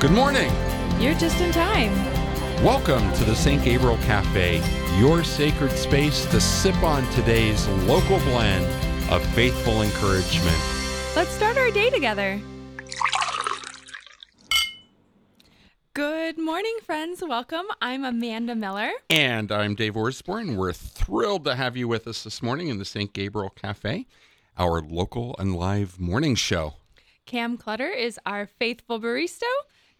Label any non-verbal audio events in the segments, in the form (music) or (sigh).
Good morning. You're just in time. Welcome to the St. Gabriel Cafe, your sacred space to sip on today's local blend of faithful encouragement. Let's start our day together. Good morning, friends. Welcome. I'm Amanda Miller. And I'm Dave Orsborn. We're thrilled to have you with us this morning in the St. Gabriel Cafe, our local and live morning show. Cam Clutter is our faithful barista.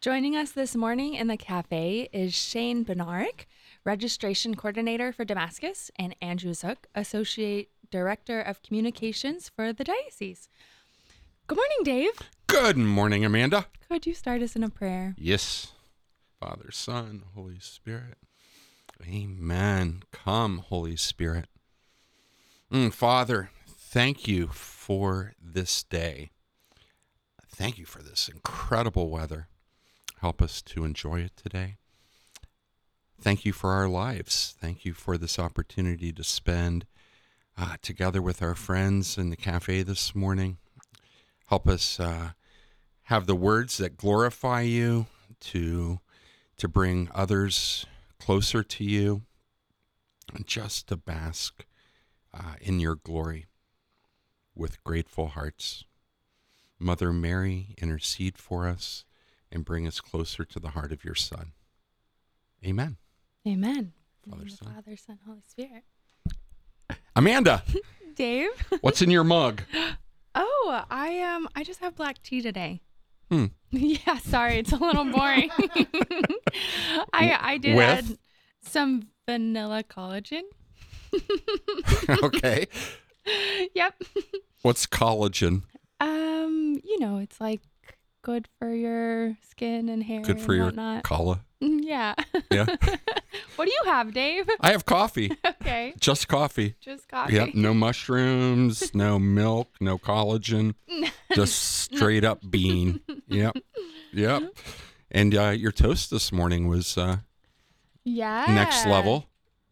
Joining us this morning in the cafe is Shane Bednarek, registration coordinator for Damascus, and Andrew Zuk, associate director of communications for the diocese. Good morning, Dave. Good morning, Amanda. Could you start us in a prayer? Yes. Father, Son, Holy Spirit. Amen. Come, Holy Spirit. Mm, Father, thank you for this day. Thank you for this incredible weather. Help us to enjoy it today. Thank you for our lives. Thank you for this opportunity to spend uh, together with our friends in the cafe this morning. Help us uh, have the words that glorify you to to bring others closer to you and just to bask uh, in your glory with grateful hearts. Mother Mary, intercede for us and bring us closer to the heart of your Son. Amen. Amen. Father, Son. Father, Son, Holy Spirit. Amanda, (laughs) Dave. what's in your mug? (laughs) Oh, I um I just have black tea today. Hmm. (laughs) Yeah, sorry, it's a little boring. I I did With? add some vanilla collagen. okay. Yep. What's collagen? Um, you know, it's like good for your skin and hair. Good for your whatnot. colla. Mm, Yeah. (laughs) Yeah. (laughs) what do you have, Dave? I have coffee. (laughs) Okay, Just coffee. just coffee. Yep. No mushrooms, no milk, no collagen, just straight up bean. Yep. Yep. And uh, your toast this morning was uh, Yeah. next level.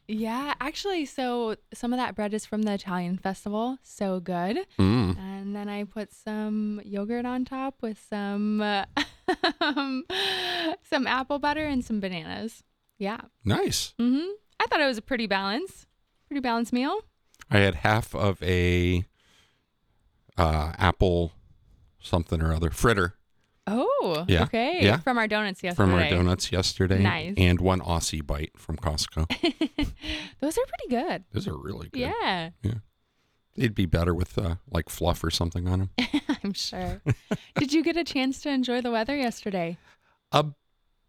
Yeah, actually, so some of that bread is from the Italian festival. So good. Mm. And then I put some yogurt on top with some uh, (laughs) some apple butter and some bananas. Yeah. Nice. Mm-hmm. I thought it was a pretty balanced, pretty balanced meal. I had half of a uh, apple something or other fritter Oh, Yeah, Okay. yeah. From our donuts yesterday. from our donuts yesterday. Nice. And one Aussie bite from Costco. (laughs) Those are pretty good. Those are really good. Yeah, Yeah. They'd be better with uh, like fluff or something on them. (laughs) I'm sure. Did you get a chance to enjoy the weather yesterday? A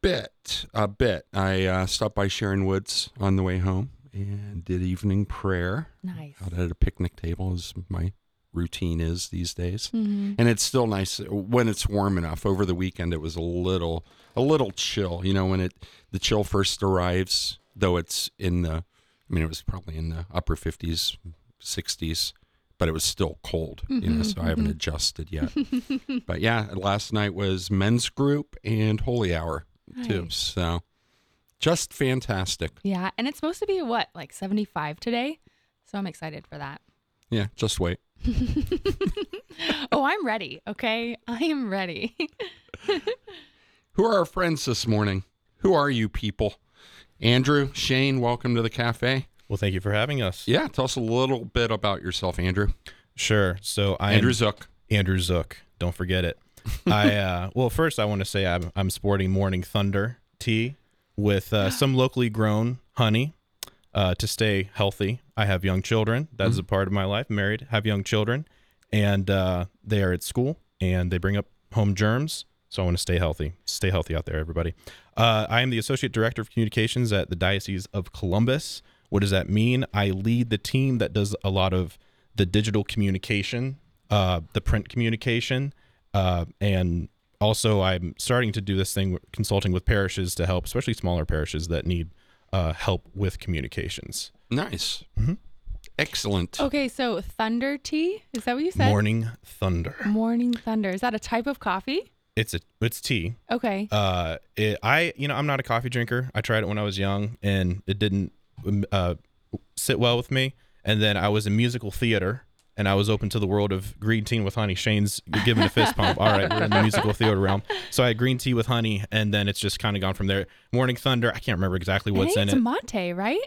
bit, a bit. I uh, stopped by Sharon Woods on the way home and did evening prayer Nice. out at a picnic table, as my routine is these days. Mhm. And it's still nice uh, when it's warm enough. Over the weekend, it was a little, a little chill. You know, when it the chill first arrives, though it's in the, I mean, it was probably in the upper fifties, sixties, but it was still cold. You know, so I mm-hmm, haven't mm-hmm. adjusted yet. (laughs) but yeah, last night was men's group and holy hour too. Nice. So just fantastic. Yeah, and it's supposed to be what, like 75 today? So I'm excited for that. Yeah, just wait. (laughs) oh, I'm ready. Okay. I am ready. (laughs) Who are our friends this morning? Who are you people? Andrew, Shane, welcome to the cafe. Well, thank you for having us. Yeah, tell us a little bit about yourself, Andrew. Sure. So I'm Andrew Zuk. Andrew Zuk. Don't forget it. I (laughs) uh, well, first I want to say I'm I'm sporting Morning Thunder tea with uh, (gasps) some locally grown honey uh, to stay healthy. I have young children. That's a part of my life. Married, have young children, and uh, they are at school and they bring up home germs. So I want to stay healthy. Stay healthy out there, everybody. Uh, I am the associate director of communications at the Diocese of Columbus. What does that mean? I lead the team that does a lot of the digital communication, uh, the print communication, uh, and also I'm starting to do this thing consulting with parishes to help, especially smaller parishes that need uh, help with communications. Nice. Mhm. Excellent. okay, so thunder tea? Is that what you said? Morning Thunder. Morning thunder. Is that a type of coffee? It's a it's tea. Okay. Uh, it, I you know I'm not a coffee drinker. I tried it when I was young and it didn't um, uh, sit well with me. And then I was in musical theater and I was open to the world of green tea with honey. Shane's giving a fist pump. All right, we're in the musical theater realm. So I had green tea with honey, and then it's just kind of gone from there. Morning Thunder. I can't remember exactly I what's think in it's it. mate, right?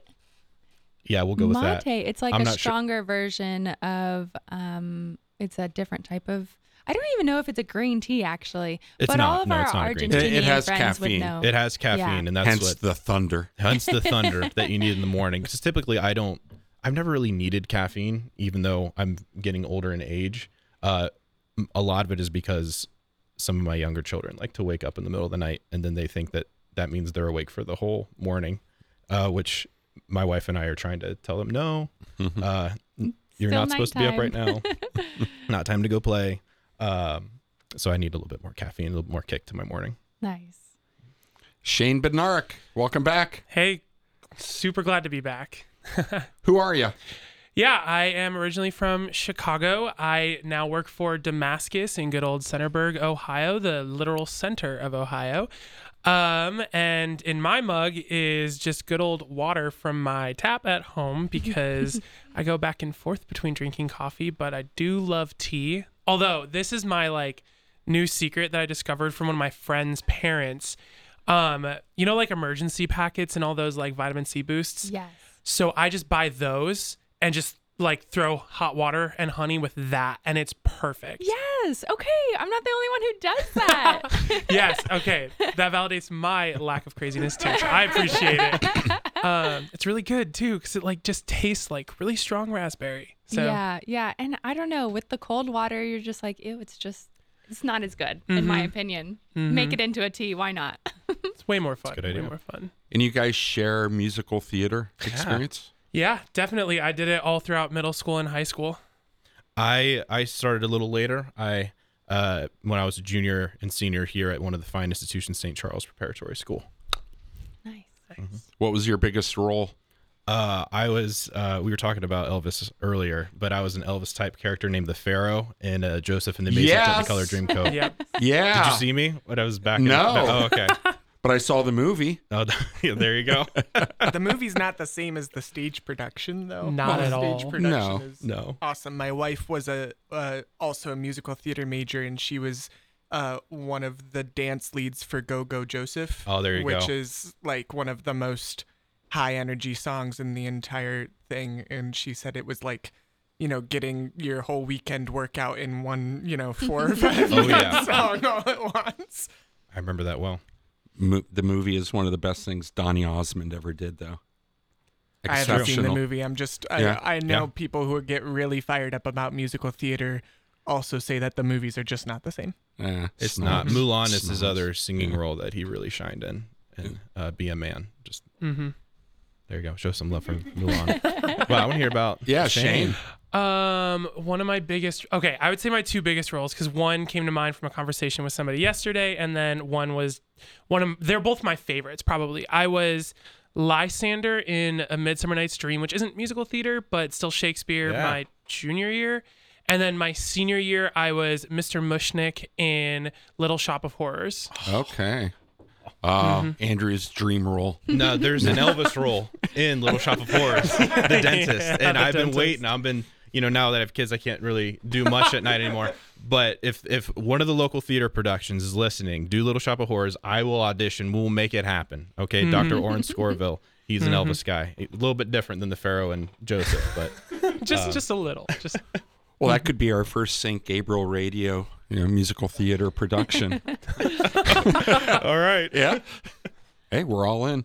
yeah, we'll go with mate. that. It's like I'm a not sure. stronger version of um it's a different type of I don't even know if it's a green tea actually. It's but not. all of No, our it's not green. Argentinian It- it has friends caffeine. would know. It has caffeine, Yeah. and that's Hence what the thunder. hence the (laughs) thunder that you need in the morning. Because typically I don't. I've never really needed caffeine, even though I'm getting older in age. Uh, m- a lot of it is because some of my younger children like to wake up in the middle of the night, and then they think that that means they're awake for the whole morning, uh, which my wife and I are trying to tell them no. (laughs) Uh, you're Still not supposed to be up right now. (laughs) not time to go play. Um, so I need a little bit more caffeine, a little bit more kick to my morning. nice. Shane Bednarek, welcome back. Hey, super glad to be back. (laughs) Who are you? Yeah, I am originally from Chicago. I now work for Damascus in good old Centerburg, Ohio, the literal center of Ohio. Um, and in my mug is just good old water from my tap at home because (laughs) I go back and forth between drinking coffee, but I do love tea. Although this is my like new secret that I discovered from one of my friend's parents. Um, you know, like emergency packets and all those like vitamin C boosts. Yes. So I just buy those and just like throw hot water and honey with that, and it's perfect. Yes. Okay. I'm not the only one who does that. (laughs) yes. Okay. That validates my lack of craziness too. I appreciate it. (laughs) Um, it's really good too because it like just tastes like really strong raspberry. So Yeah, yeah. And I don't know, with the cold water, you're just like, ew, it's just it's not as good, in my mm-hmm. opinion. Mm-hmm. Make it into a tea, why not? (laughs) it's way more fun. good way idea. more fun. And you guys share musical theater experience? Yeah, definitely. I did it all throughout middle school and high school. I I started a little later. I uh, when I was a junior and senior here at one of the fine institutions, St. Charles Preparatory School. nice. Mm-hmm. What was your biggest role? Uh, I was uh, we were talking about Elvis earlier, but I was an Elvis type character named the Pharaoh in uh, Joseph and the Amazing Yes! Technicolor Dreamcoat. Yep. Yeah. Did you see me when I was back? in- No. oh, okay. (laughs) But I saw the movie. Oh, (laughs) yeah, there you go. the movie's not the same as the stage production, though. Not the at stage all. production No, is no. awesome. My wife was a uh, also a musical theater major, and she was uh, one of the dance leads for Go Go Joseph. Oh, there you which go. is like one of the most high energy songs in the entire thing. And she said it was like. You know, getting your whole weekend workout in one, you know, four or (laughs) five Oh, yeah. (laughs) song all at once. I remember that well. Mo- the movie is one of the best things Donny Osmond ever did, though. I haven't seen the movie. I'm just I, Yeah. I know Yeah. people who get really fired up about musical theater also say that the movies are just not the same. Eh, It's not. Mulan is his other singing Yeah. role that he really shined in, and uh, be a man. Just Mm-hmm. There you go. Show some love for Mulan. (laughs) well, I want to hear about Yeah, Shane. Um, one of my biggest okay, I would say my two biggest roles because one came to mind from a conversation with somebody yesterday, and then one was one of they're both my favorites. Probably I was Lysander in A Midsummer Night's Dream, which isn't musical theater but still Shakespeare. Yeah. My junior year, and then my senior year I was Mr. Mushnik in Little Shop of Horrors. Okay. Mm-hmm. Uh, Andrew's dream role. No, there's an (laughs) Elvis role in Little Shop of Horrors, (laughs) the dentist, Yeah, and the I've been waiting. I've been, you know, now that I have kids, I can't really do much at night anymore. But if if one of the local theater productions is listening, do Little Shop of Horrors, I will audition. We'll make it happen. Okay, mm-hmm. Dr. Oren Scorville. He's an mm-hmm. Elvis guy, a little bit different than the Pharaoh and Joseph, but (laughs) Just uh, just a little. Just Well, that could be our first St. Gabriel radio, you know, musical theater production. (laughs) all right. (laughs) yeah. Hey, we're all in.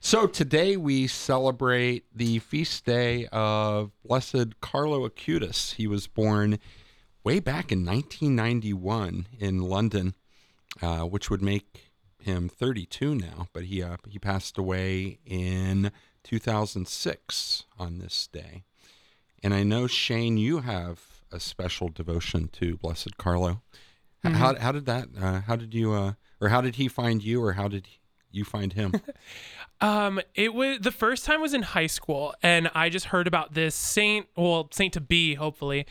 So today we celebrate the feast day of Blessed Carlo Acutis. He was born way back in 1991 in London, uh, which would make him 32 now. But he uh, he passed away in 2006 on this day. And I know Shane, you have a special devotion to Blessed Carlo. H- How how did that? Uh, how did you? Uh, or how did he find you? Or how did you find him? (laughs) Um, it was the first time was in high school, and I just heard about this saint, well, saint to be, hopefully,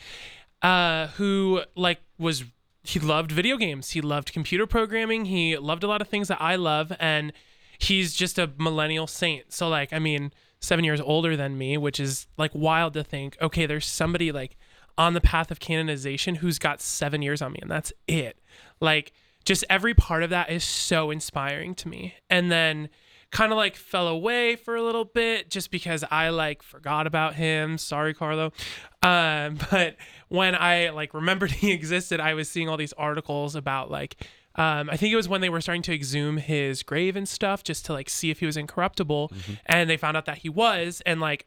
uh, who like was he loved video games, he loved computer programming, he loved a lot of things that I love, and he's just a millennial saint. So like, I mean, seven years older than me, which is like wild to think. Okay, there's somebody like on the path of canonization who's got seven years on me, and that's it. Like, just every part of that is so inspiring to me. And then kind of like fell away for a little bit just because I like forgot about him. Sorry, Carlo. Um, (laughs) but when I like remembered (laughs) he existed, I was seeing all these articles about like um, I think it was when they were starting to exhume his grave and stuff just to like see if he was incorruptible, and they found out that he was, and like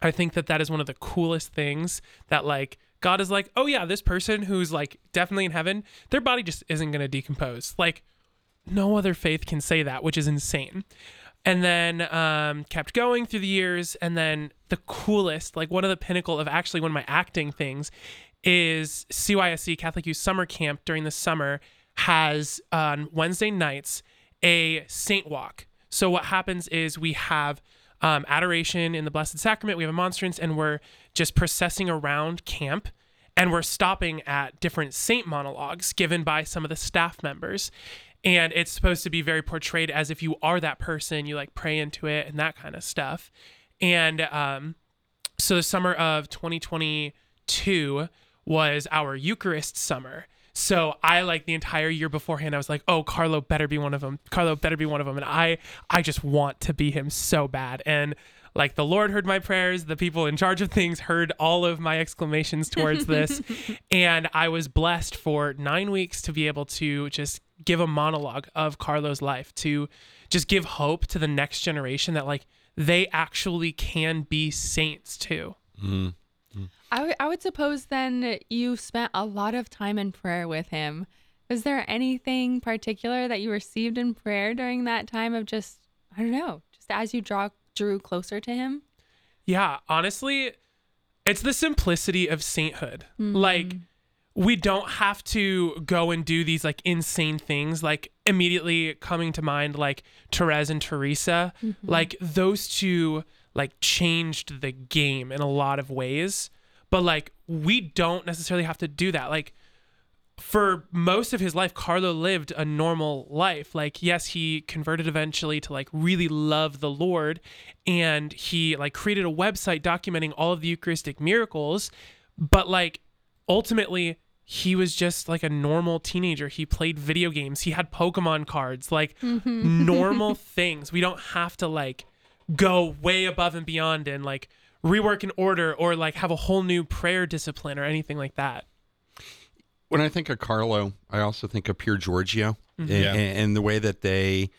I think that that is one of the coolest things that like God is like, oh yeah, this person who's like definitely in heaven, their body just isn't gonna decompose. Like no other faith can say that, which is insane. And then um, kept going through the years, and then the coolest, like one of the pinnacle of actually one of my acting things, is CYSC Catholic Youth Summer Camp during the summer has on Wednesday nights a saint walk. So what happens is we have um, adoration in the Blessed Sacrament, we have a monstrance, and we're just processing around camp and we're stopping at different saint monologues given by some of the staff members. And it's supposed to be very portrayed as if you are that person, you like pray into it and that kind of stuff. And um, so the summer of 2022 was our Eucharist summer. So I like the entire year beforehand, I was like, "Oh, Carlo better be one of them. Carlo better be one of them." And I, I just want to be him so bad. And like the Lord heard my prayers, the people in charge of things heard all of my exclamations towards this, (laughs) and I was blessed for nine weeks to be able to just give a monologue of Carlo's life to just give hope to the next generation that like they actually can be saints too. Mm. I, w- I would suppose then you spent a lot of time in prayer with him. Was there anything particular that you received in prayer during that time of just, I don't know, just as you draw drew closer to him? Yeah, honestly, it's the simplicity of sainthood. Hmm. Like we don't have to go and do these like insane things like immediately coming to mind like Therese and Teresa. Mm-hmm. Like those two like changed the game in a lot of ways. But like we don't necessarily have to do that. Like for most of his life, Carlo lived a normal life. Like, yes, he converted eventually to like really love the Lord, and he like created a website documenting all of the Eucharistic miracles. But like, ultimately, he was just like a normal teenager. He played video games. He had Pokemon cards, like mm-hmm. normal (laughs) things. We don't have to like go way above and beyond and like rework an order or like have a whole new prayer discipline or anything like that. When I think of Carlo, I also think of Pier Giorgio and, Yeah. and the way that they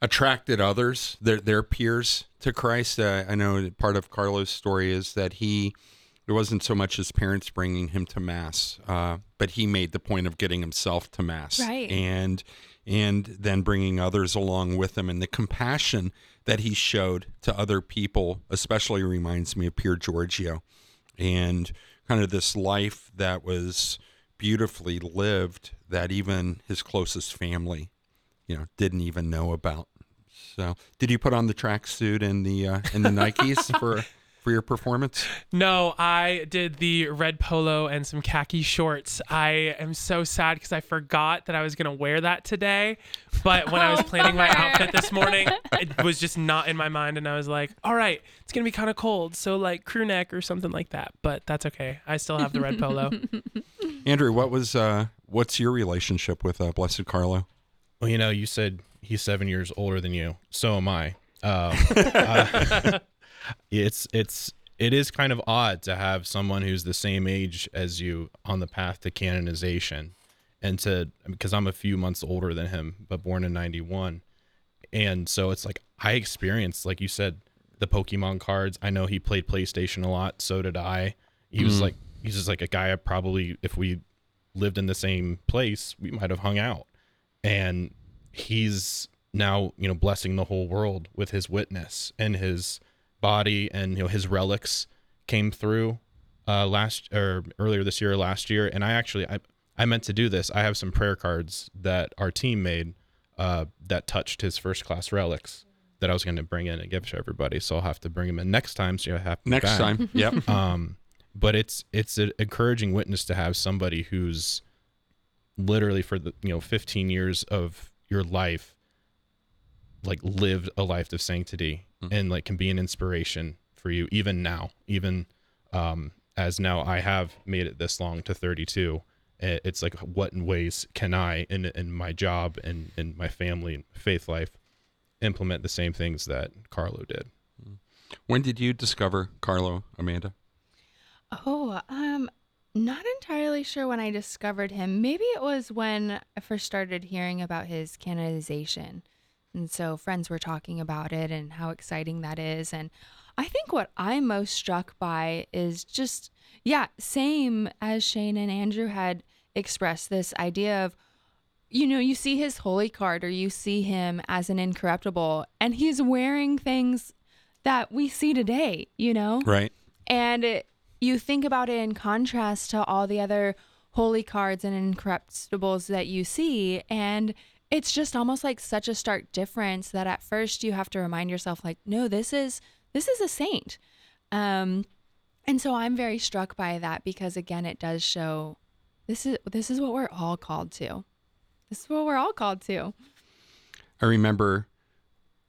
attracted others, their their peers, to Christ. Uh, I know part of Carlo's story is that he it wasn't so much his parents bringing him to mass, uh, but he made the point of getting himself to mass, Right. And and then bringing others along with him, and the compassion that he showed to other people, especially reminds me of Pier Giorgio, and kind of this life that was beautifully lived that even his closest family, you know, didn't even know about. So, did you put on the tracksuit and the uh, and the Nikes for (laughs) for your performance? No, I did the red polo and some khaki shorts. I am so sad because I forgot that I was going to wear that today. But when I was (laughs) planning my outfit this morning, it was just not in my mind. And I was like, all right, it's going to be kind of cold. So, like, crew neck or something like that. But that's okay. I still have the red polo. (laughs) Andrew, what was uh, what's your relationship with uh, Blessed Carlo? Well, you know, you said he's seven years older than you. So am I. Um, (laughs) uh, it's it's it is kind of odd to have someone who's the same age as you on the path to canonization, and to because I'm a few months older than him, but born in '91, and so it's like I experienced, like you said, the Pokemon cards. I know he played PlayStation a lot. So did I. He was mm-hmm. like he's just like a guy I probably if we lived in the same place, we might have hung out and he's now you know blessing the whole world with his witness and his body and you know his relics came through uh last or earlier this year or last year. And i actually i i meant to do this. I have some prayer cards that our team made uh that touched his first class relics that i was going to bring in and give to everybody. So i'll have to bring them in next time so you have Next back. time, yep. (laughs) um but it's it's an encouraging witness to have somebody who's literally for the you know 15 years of your life like lived a life of sanctity and like can be an inspiration for you even now even um as now I have made it this long to 32. It's like, what in ways can I, in in my job and in my family and faith life, implement the same things that Carlo did? When did you discover Carlo, Amanda? Oh, um, not entirely sure when I discovered him. Maybe it was when I first started hearing about his canonization. And so friends were talking about it and how exciting that is. And I think what I'm most struck by is just, yeah, same as Shane and Andrew had expressed this idea of, you know, you see his holy card or you see him as an incorruptible, and he's wearing things that we see today, you know? Right. And it, you think about it in contrast to all the other holy cards and incorruptibles that you see. And it's just almost like such a stark difference that at first you have to remind yourself, like, no, this is this is a saint. Um, and so I'm very struck by that because again, it does show this is this is what we're all called to. This is what we're all called to. I remember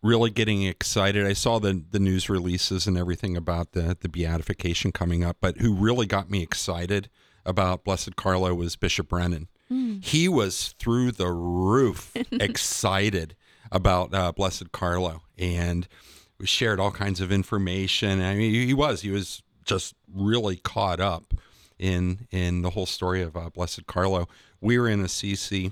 really getting excited. I saw the the news releases and everything about the the beatification coming up, but who really got me excited about Blessed Carlo was Bishop Brennan. He was through the roof (laughs) excited about uh, Blessed Carlo, and we shared all kinds of information. I mean, he was he was just really caught up in in the whole story of uh, Blessed Carlo. We were in Assisi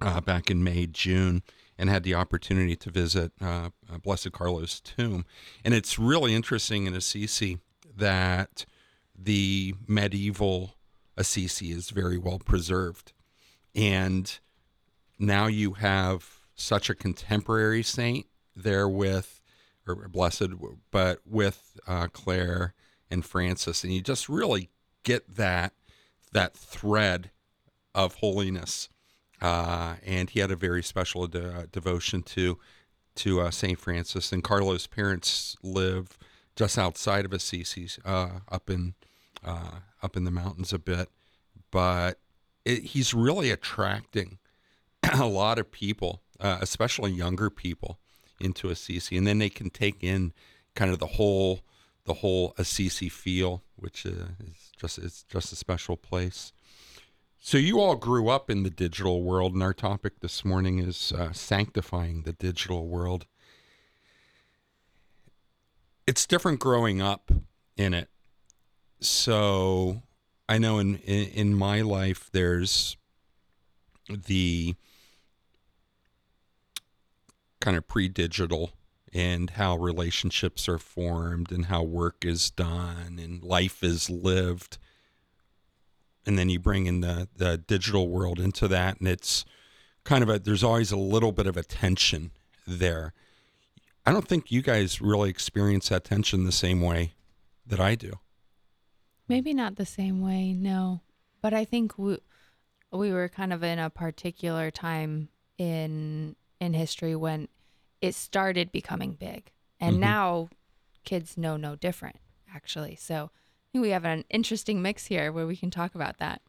uh, back in May, June, and had the opportunity to visit uh, uh, Blessed Carlo's tomb. And it's really interesting in Assisi that the medieval Assisi is very well preserved. And now you have such a contemporary saint there with, or blessed, but with uh, Claire and Francis. And you just really get that that thread of holiness uh, and he had a very special de- devotion to to uh, Saint Francis. And Carlo's parents live just outside of Assisi, uh, up in uh, up in the mountains a bit, but it, he's really attracting (clears throat) a lot of people, uh, especially younger people, into Assisi, and then they can take in kind of the whole the whole Assisi feel, which uh, is just it's just a special place. So you all grew up in the digital world, and our topic this morning is uh, sanctifying the digital world. It's different growing up in it. So I know in in, in my life there's the kind of pre-digital and how relationships are formed and how work is done and life is lived. And then you bring in the the digital world into that and it's kind of a there's always a little bit of a tension there. I don't think you guys really experience that tension the same way that i do Maybe not the same way, no. But I think we we were kind of in a particular time in in history when it started becoming big. And Mhm. now kids know no different, actually. So I think we have an interesting mix here where we can talk about that.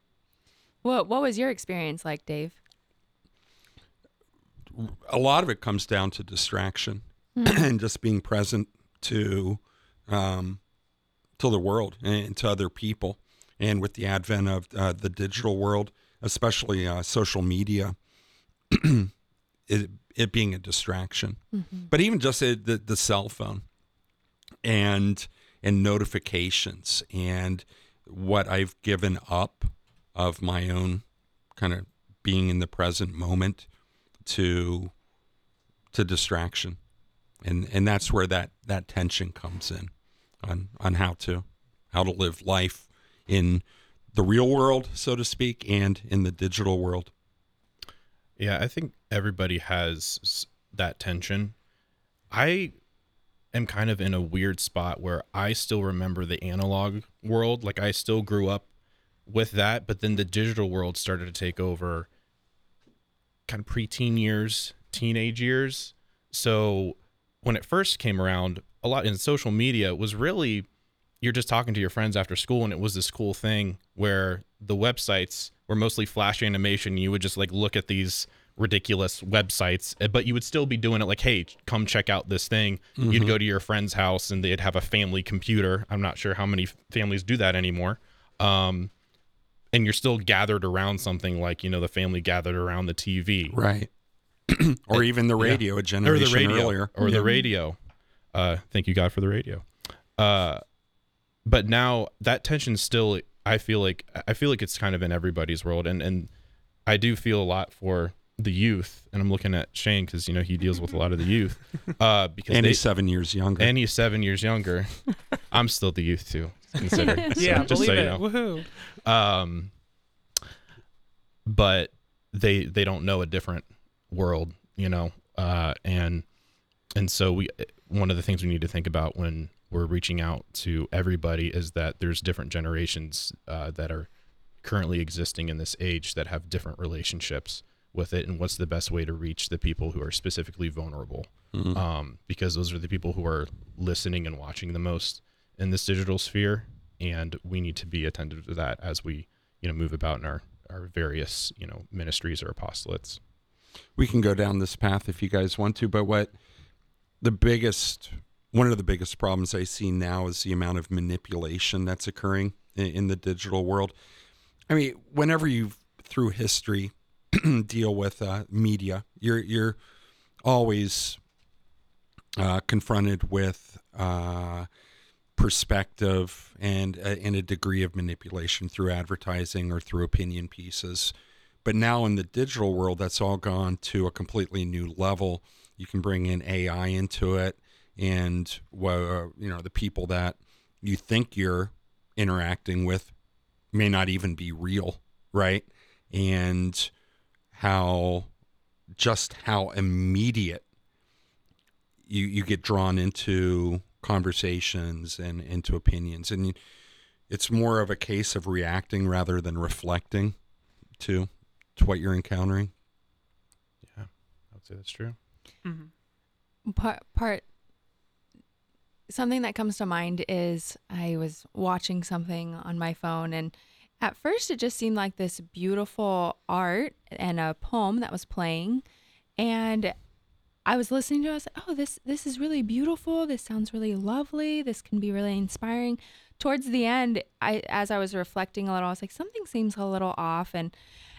What what was your experience like, Dave? a lot of it comes down to distraction (clears throat) and just being present to um, to the world and to other people. And with the advent of uh, the digital world, especially uh, social media, (clears throat) it, it being a distraction. But even just uh, the the cell phone and and notifications and what I've given up of my own kind of being in the present moment to to distraction and and that's where that that tension comes in on on how to how to live life in the real world so to speak and in the digital world Yeah, I think everybody has that tension. I am kind of in a weird spot where I still remember the analog world. Like I still grew up with that, but then the digital world started to take over kind of preteen years, teenage years. So when it first came around, a lot in social media was really you're just talking to your friends after school and it was this cool thing where the websites were mostly flash animation you would just like look at these ridiculous websites, uh, but you would still be doing it like, hey, come check out this thing. You'd go to your friend's house and they'd have a family computer. I'm not sure how many families do that anymore. Um, and you're still gathered around something like, you know, the family gathered around the TV Right. (clears throat) or even the radio, a or generation the radio earlier. or the radio. Uh, thank you God for the radio. Uh, but now that tension still, I feel like I feel like it's kind of in everybody's world, and and I do feel a lot for the youth, and I'm looking at Shane because you know he deals with a lot of the youth, (laughs) uh, because and they, he's seven years younger. and he's seven years younger. (laughs) I'm still the youth too. Consider (laughs) So, yeah, just believe so you it. know Woohoo. um but they they don't know a different world you know uh and and so we one of the things we need to think about when we're reaching out to everybody is that there's different generations uh, that are currently existing in this age that have different relationships with it. And what's the best way to reach the people who are specifically vulnerable? Um, because those are the people who are listening and watching the most in this digital sphere. And we need to be attentive to that as we you know move about in our our various you know ministries or apostolates. We can go down this path if you guys want to but what the biggest one of the biggest problems i see now is the amount of manipulation that's occurring in, in the digital world i mean whenever you through history (clears throat) deal with uh, media you're you're always uh, confronted with uh, perspective and a, and a degree of manipulation through advertising or through opinion pieces. But now in the digital world, that's all gone to a completely new level. You can bring in AI into it, and well, uh, you know the people that you think you're interacting with may not even be real, right? And how just how immediate you you get drawn into conversations and into opinions. And it's more of a case of reacting rather than reflecting to to what you're encountering. Yeah i would say that's true Mm-hmm. part part something that comes to mind is I was watching something on my phone and at first it just seemed like this beautiful art and a poem that was playing and I was listening to it I was like oh this this is really beautiful this sounds really lovely this can be really inspiring. Towards the end I as I was reflecting a little I was like something seems a little off and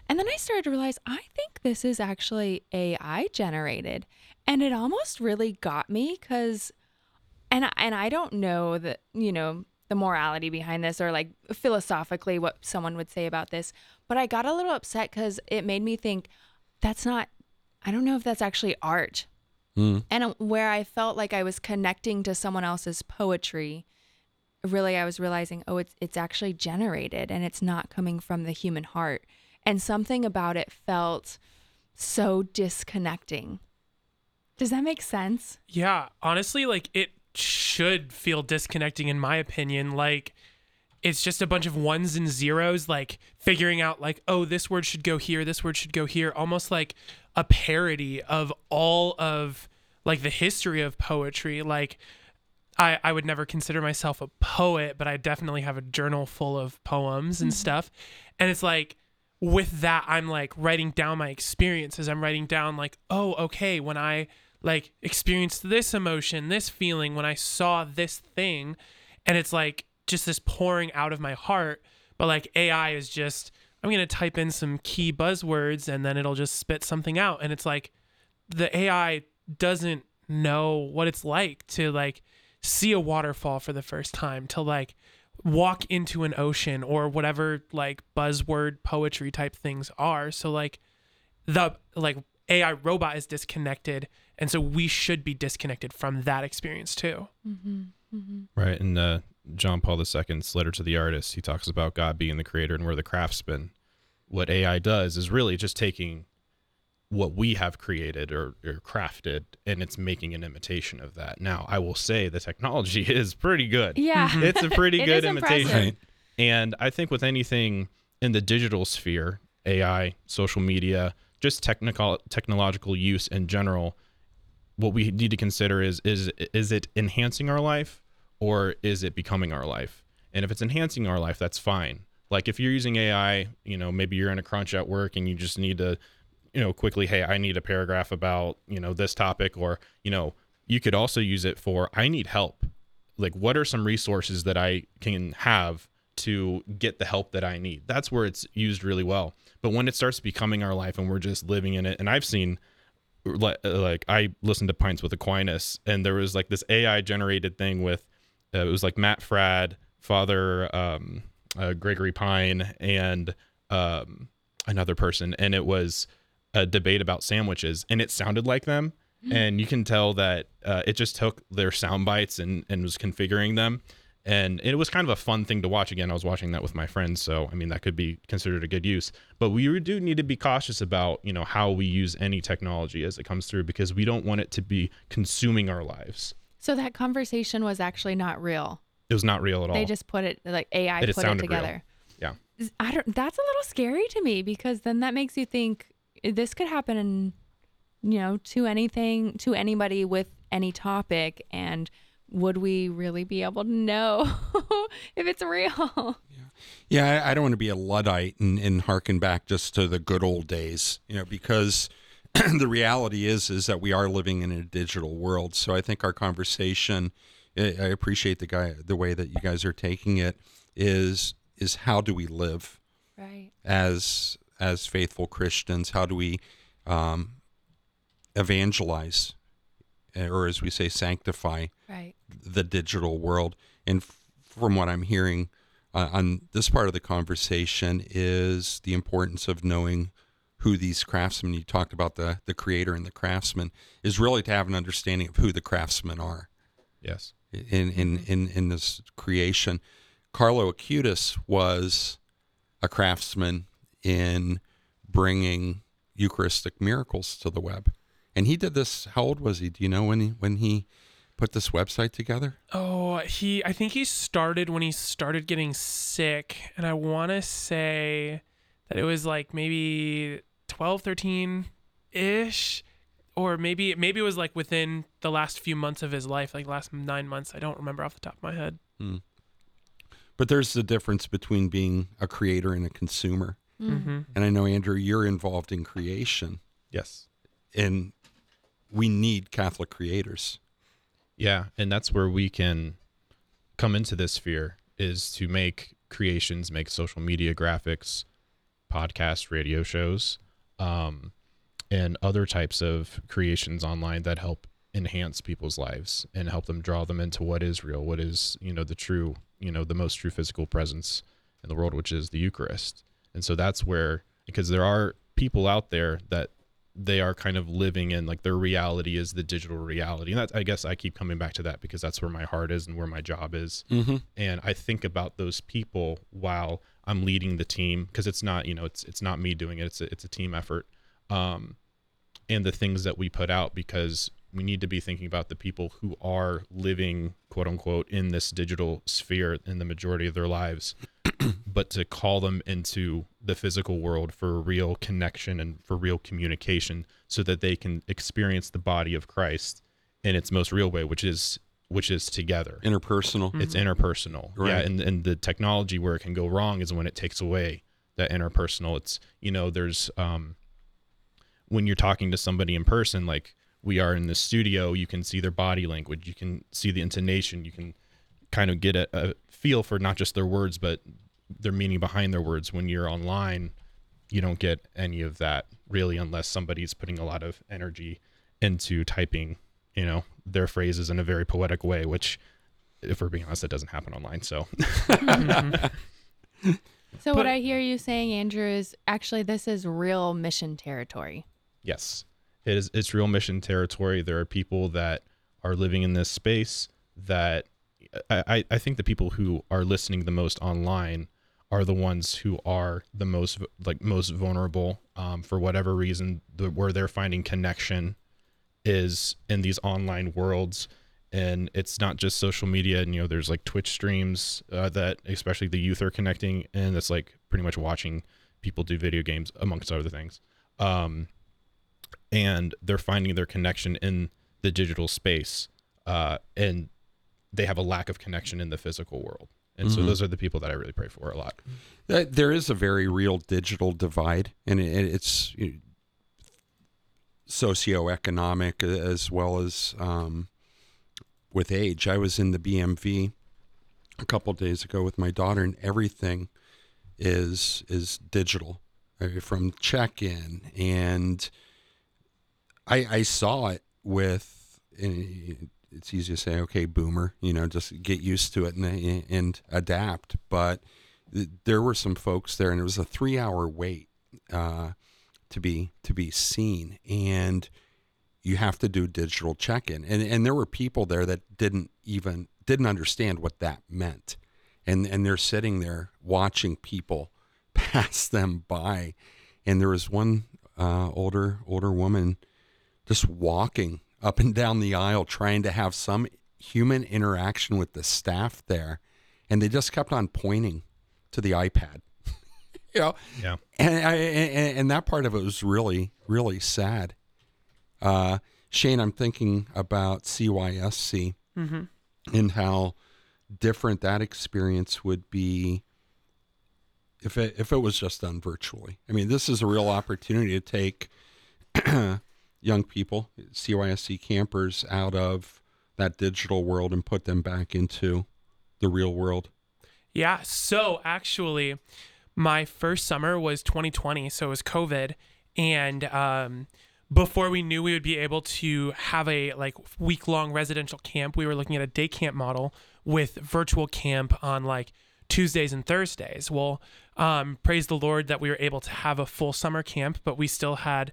and then I started to realize I think this is actually AI generated. And it almost really got me cuz and I- and I don't know the you know the morality behind this or like philosophically what someone would say about this, but I got a little upset cuz it made me think that's not I don't know if that's actually art. Mm. And where I felt like I was connecting to someone else's poetry, really I was realizing, oh, it's it's actually generated and it's not coming from the human heart. And something about it felt so disconnecting. Does that make sense? Yeah, honestly, like it should feel disconnecting in my opinion. Like it's just a bunch of ones and zeros, like figuring out like, oh, this word should go here, this word should go here, almost like a parody of all of like the history of poetry. Like I, I would never consider myself a poet, but I definitely have a journal full of poems and mm-hmm. stuff. And it's like with that, I'm like writing down my experiences. I'm writing down like, oh, okay, when I like experienced this emotion, this feeling, when I saw this thing, and it's like just this pouring out of my heart. But like AI is just, I'm gonna type in some key buzzwords and then it'll just spit something out. And it's like the AI doesn't know what it's like to like see a waterfall for the first time, to like walk into an ocean or whatever like buzzword poetry type things are. So like the like AI robot is disconnected and so we should be disconnected from that experience too. right and uh john paul ii's letter to the artist he talks about god being the creator and we're the craftsmen what ai does is really just taking what we have created or, or crafted and it's making an imitation of that. Now i will say the technology (laughs) is pretty good. Yeah. Mm-hmm. it's a pretty (laughs) good imitation. Right. and i think with anything in the digital sphere ai social media just technical technological use in general what we need to consider is is is it enhancing our life or is it becoming our life? And if it's enhancing our life that's fine. Like if you're using ai you know maybe you're in a crunch at work and you just need to you know, quickly, hey, I need a paragraph about, you know, this topic, or, you know, you could also use it for, I need help. Like, what are some resources that I can have to get the help that I need? That's where it's used really well. But when it starts becoming our life and we're just living in it, and I've seen, like, like I listened to Pints with Aquinas, and there was like this AI generated thing with, uh, it was like Matt Fradd Father um, uh, Gregory Pine, and um, another person, and it was a debate about sandwiches, and it sounded like them, and you can tell that uh, it just took their sound bites and and was configuring them, and it was kind of a fun thing to watch. Again, I was watching that with my friends, so I mean that could be considered a good use. But we do need to be cautious about you know how we use any technology as it comes through because we don't want it to be consuming our lives. So that conversation was actually not real. It was not real at all. They just put it like AI It put it sounded real. together. yeah. I don't. That's a little scary to me because then that makes you think this could happen in, you know, to anything to anybody with any topic, and would we really be able to know (laughs) if it's real? Yeah, I, I don't want to be a luddite and, and harken back just to the good old days, you know, because (clears throat) the reality is is that we are living in a digital world. So I think our conversation, I I appreciate the guy the way that you guys are taking it, is is how do we live Right. as as faithful Christians? How do we um, evangelize, eh, or as we say, sanctify Right. the digital world. And f- from what I'm hearing uh, on this part of the conversation is the importance of knowing who these craftsmen. You talked about the the creator and the craftsman is really to have an understanding of who the craftsmen are Yes. in in in, in this creation. Carlo Acutis was a craftsman in bringing Eucharistic miracles to the web, and he did this. How old was he? Do you know when he when he put this website together? Oh, he I think he started when he started getting sick and I want to say that it was like maybe 12, 13 ish or maybe maybe it was like within the last few months of his life, like last 9 months. I don't remember off the top of my head. Hmm. But there's the difference between being a creator and a consumer. Mhm. And I know Andrew, you're involved in creation, Yes. and we need Catholic creators. Yeah, and that's where we can come into this sphere is to make creations, make social media graphics, podcasts, radio shows, um, and other types of creations online that help enhance people's lives and help them draw them into what is real, what is you know the true, you know the most true physical presence in the world, which is the Eucharist. And so that's where because there are people out there that they are kind of living in like their reality is the digital reality. And that i guess i keep coming back to that because that's where my heart is and where my job is. Mm-hmm. and i think about those people while i'm leading the team because it's not you know it's it's not me doing it. It's a, it's a team effort. Um and the things that we put out because we need to be thinking about the people who are living quote unquote in this digital sphere in the majority of their lives (clears throat) but to call them into the physical world for real connection and for real communication so that they can experience the body of Christ in its most real way which is which is together Interpersonal. it's interpersonal yeah Right. and and the technology where it can go wrong is when it takes away that interpersonal it's you know there's um when you're talking to somebody in person like we are in the studio you can see their body language you can see the intonation you can kind of get a, a feel for not just their words but their meaning behind their words. When you're online you don't get any of that really unless somebody's putting a lot of energy into typing you know their phrases in a very poetic way which if we're being honest that doesn't happen online so. (laughs) (laughs) So what I hear you saying, Andrew, is actually this is real mission territory. yes. It is it's real mission territory. There are people that are living in this space that I, I- I think the people who are listening the most online are the ones who are the most like most vulnerable um, for whatever reason the, where they're finding connection is in these online worlds. And it's not just social media. And you know there's like twitch streams uh, that especially the youth are connecting and it's like pretty much watching people do video games amongst other things. Um, and they're finding their connection in the digital space uh, and they have a lack of connection in the physical world and so Mhm. those are the people that i really pray for a lot Uh, There is a very real digital divide, and it's you know, socioeconomic as well as um, with age. I was in the BMV a couple days ago with my daughter, and everything is is digital, uh, from check-in, and I, I saw it with. It's easy to say, okay, boomer, you know, just get used to it and and adapt. But there were some folks there, and it was a three-hour wait uh, to be to be seen, and you have to do digital check-in, and and there were people there that didn't even didn't understand what that meant, and and they're sitting there watching people (laughs) pass them by, and there was one uh, older older woman just walking up and down the aisle trying to have some human interaction with the staff there, and they just kept on pointing to the iPad. (laughs) you know, Yeah. and, I, and and that part of it was really really sad. Uh, Shane, I'm thinking about CYSC and how different that experience would be if it if it was just done virtually. I mean, this is a real opportunity to take (clears throat) young people, CYSC campers, out of that digital world and put them back into the real world. Yeah. So actually, my first summer was 2020, so it was COVID, and um, before we knew we would be able to have a like week long residential camp, we were looking at a day camp model with virtual camp on like Tuesdays and Thursdays. Well, um, praise the Lord that we were able to have a full summer camp, but we still had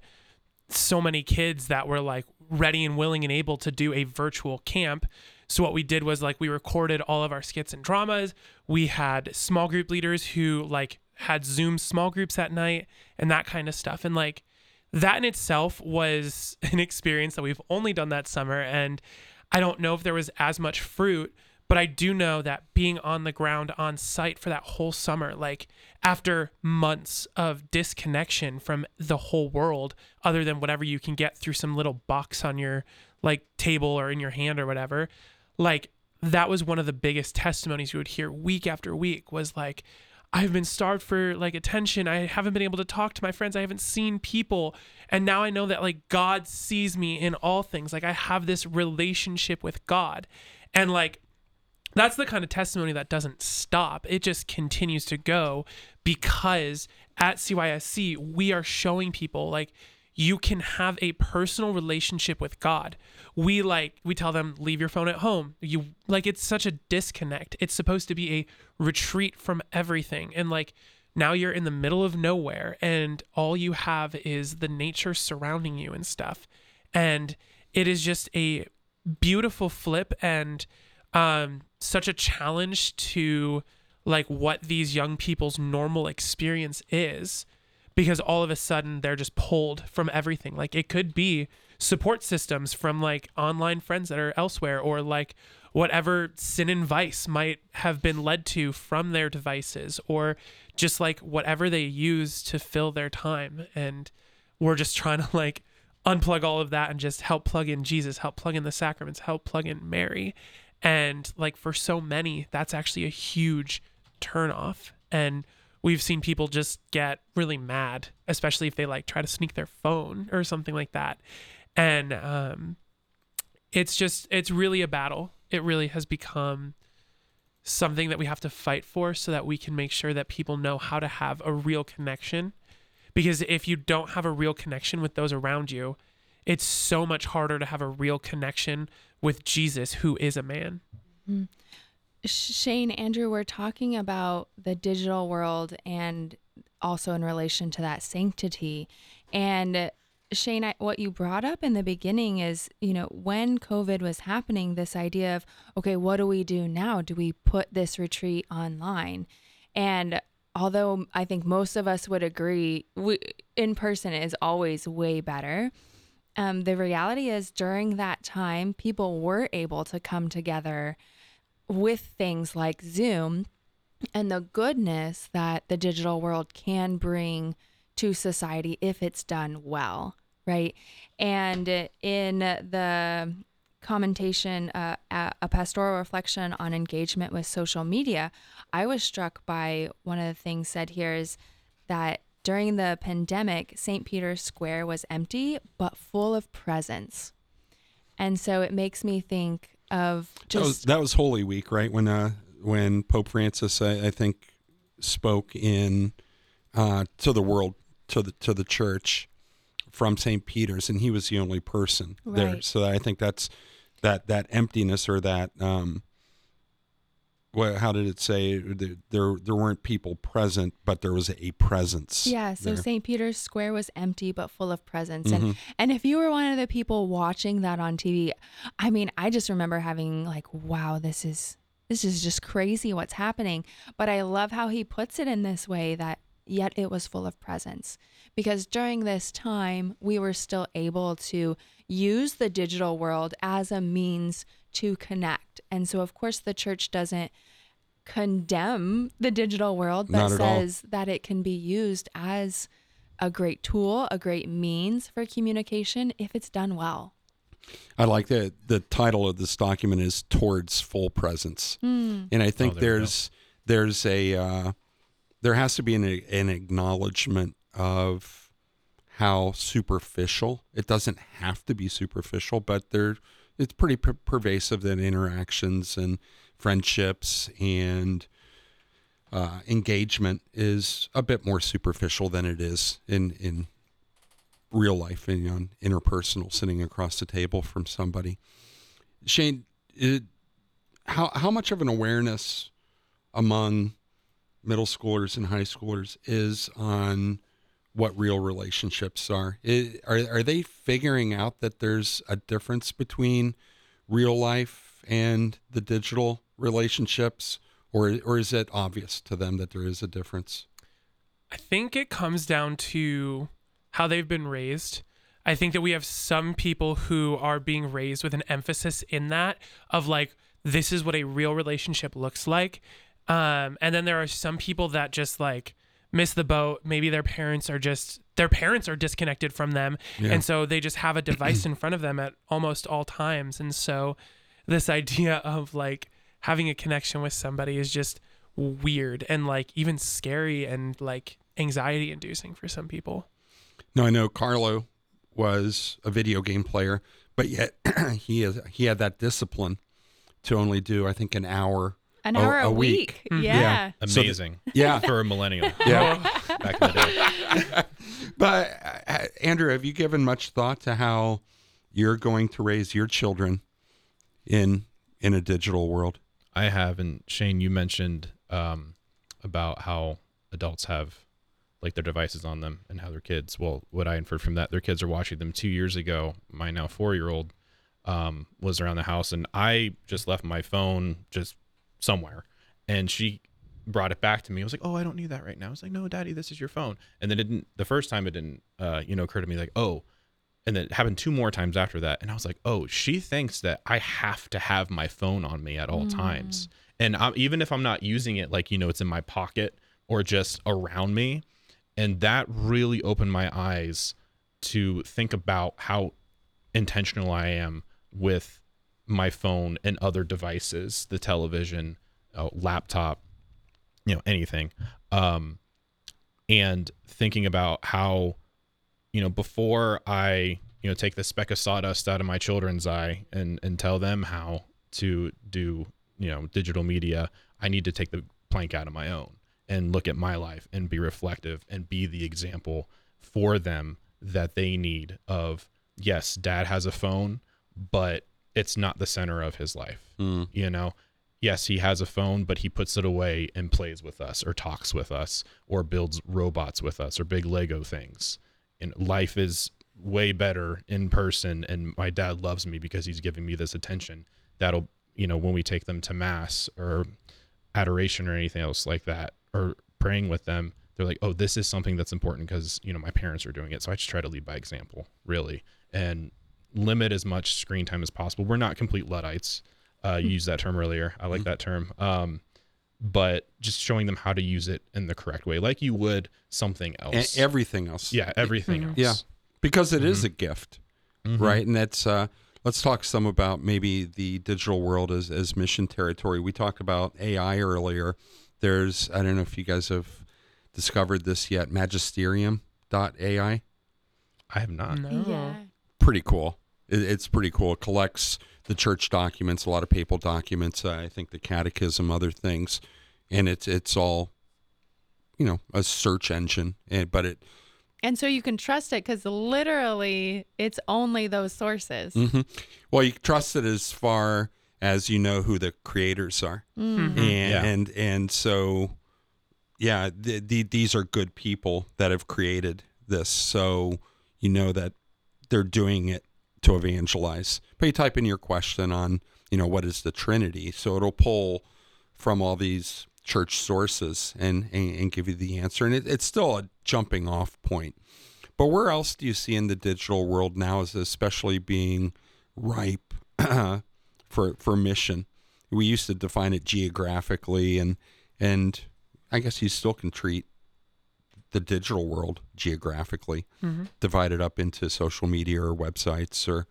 so many kids that were like ready and willing and able to do a virtual camp. So what we did was like we recorded all of our skits and dramas. We had small group leaders who like had Zoom small groups at night and that kind of stuff. And like that in itself was (laughs) an experience that we've only done that summer and I don't know if there was as much fruit, but I do know that being on the ground on site for that whole summer, like after months of disconnection from the whole world, other than whatever you can get through some little box on your like table or in your hand or whatever, like that was one of the biggest testimonies you would hear week after week was like, I've been starved for like attention. I haven't been able to talk to my friends. I haven't seen people. And now I know that like God sees me in all things. Like I have this relationship with God. And like that's the kind of testimony that doesn't stop. It just continues to go because at CYSC, we are showing people like you can have a personal relationship with God. We like we tell them leave your phone at home. You like it's such a disconnect. It's supposed to be a retreat from everything and like now you're in the middle of nowhere and all you have is the nature surrounding you and stuff. And it is just a beautiful flip and um such a challenge to like what these young people's normal experience is because all of a sudden they're just pulled from everything like it could be support systems from like online friends that are elsewhere or like whatever sin and vice might have been led to from their devices or just like whatever they use to fill their time and we're just trying to like unplug all of that and just help plug in Jesus, help plug in the sacraments, help plug in Mary. And like for so many, that's actually a huge turnoff. And we've seen people just get really mad, especially if they like try to sneak their phone or something like that. And um, it's just, it's really a battle. It really has become something that we have to fight for so that we can make sure that people know how to have a real connection. Because if you don't have a real connection with those around you, it's so much harder to have a real connection with Jesus, who is a man. Mm-hmm. Shane, Andrew, we're talking about the digital world and also in relation to that sanctity. And uh, Shane, I, what you brought up in the beginning is, you know, when COVID was happening, this idea of, okay, what do we do now? Do we put this retreat online? And although I think most of us would agree, we, in person is always way better. Um, the reality is, during that time, people were able to come together with things like Zoom and the goodness that the digital world can bring to society if it's done well, right? And in the commentation, uh, a pastoral reflection on engagement with social media, I was struck by one of the things said here is that during the pandemic, St. Peter's Square was empty but full of presence. And so it makes me think of That was, that was Holy Week, right? When uh, when Pope Francis, I, I think, spoke in uh, to the world, to the to the church from St. Peter's, and he was the only person there. So I think that's that that emptiness or that um, what? How did it say? There there, weren't people present, but there was a presence. Yeah, so. St. Peter's Square was empty but full of presence, And Mhm. and if you were one of the people watching that on TV, I mean, I just remember having like, wow, this is this is just crazy what's happening. But I love how he puts it in this way that yet it was full of presence. Because during this time, we were still able to use the digital world as a means to connect. And so of course the church doesn't condemn the digital world, but Not at all. says that it can be used as a great tool, a great means for communication if it's done well. I like that the title of this document is "Towards Full Presence," and I think Oh, there there's there's a uh, there has to be an an acknowledgement of how superficial it doesn't have to be superficial, but there it's pretty per- pervasive that interactions and friendships and uh, engagement is a bit more superficial than it is in in real life and know, interpersonal sitting across the table from somebody. Shane it, how how much of an awareness among middle schoolers and high schoolers is on what real relationships are I- are are they figuring out that there's a difference between real life and the digital relationships or or is it obvious to them that there is a difference I think it comes down to how they've been raised. I think that we have some people who are being raised with an emphasis in that of like this is what a real relationship looks like. Um, and then there are some people that just like miss the boat. Maybe their parents are just their parents are disconnected from them, Yeah. and so they just have a device in front of them at almost all times. And so this (laughs) idea of like having a connection with somebody is just weird and like even scary and like anxiety inducing for some people. No, I know Carlo was a video game player, but yet (clears throat) he is he had that discipline to only do I think an hour. An A- hour a, a week. week. Yeah. So the- Amazing Yeah, (laughs) for a millennial (laughs) yeah. (laughs) back in the day. but uh, Andrew, have you given much thought to how you're going to raise your children in in a digital world? I have, and Shane, you mentioned um, about how adults have like their devices on them and how their kids. Well, what I inferred from that, their kids are watching them. Two years ago, my now four-year-old um, was around the house, and I just left my phone just somewhere, and she brought it back to me. I was like, "Oh, I don't need that right now." I was like, "No, Daddy, this is your phone." And then it didn't. The first time it didn't, uh, you know, occur to me like, "Oh." And then it happened two more times after that. And I was like, oh, she thinks that I have to have my phone on me at all times. And i even if I'm not using it, like, you know, it's in my pocket or just around me. And that really opened my eyes to think about how intentional I am with my phone and other devices, the television, uh, laptop, you know, anything. Um, and thinking about how you know, before I, you know, take the speck of sawdust out of my children's eye and and tell them how to do, you know, digital media, I need to take the plank out of my own and look at my life and be reflective and be the example for them that they need of yes, dad has a phone, but it's not the center of his life. Mm. You know, yes, he has a phone, but he puts it away and plays with us or talks with us or builds robots with us or big Lego things. And life is way better in person. And my dad loves me because he's giving me this attention. That'll, you know, when we take them to mass or adoration or anything else like that, or praying with them, they're like, oh, this is something that's important because, you know, my parents are doing it. So I just try to lead by example, really, and limit as much screen time as possible. We're not complete Luddites. Uh, you used that term earlier. I like that term. Um, but just showing them how to use it in the correct way, like you would something And else. everything else. yeah, everything else. Yeah. because it is a gift, Mhm. right? And that's uh, let's talk some about maybe the digital world as as mission territory. We talked about AI earlier. There's I don't know if you guys have discovered this yet. Magisterium.ai. I have not. No. Yeah. Pretty cool. It, it's pretty cool. It collects the church documents, a lot of papal documents. Uh, I think the catechism, other things, and it's it's all, you know, a search engine. And but it And so you can trust it because literally it's only those sources. hmm Well, you trust it as far as you know who the creators are, Mm. and Yeah. and and so, yeah, the, the, these are good people that have created this. So you know that they're doing it to evangelize. But you type in your question on, you know, what is the Trinity? So it'll pull from all these church sources and and, and give you the answer. And it, it's still a jumping off point. But where else do you see in the digital world now is especially being ripe (clears throat) for for mission? We used to define it geographically and and I guess you still can treat the digital world geographically, Mhm. divided up into social media or websites or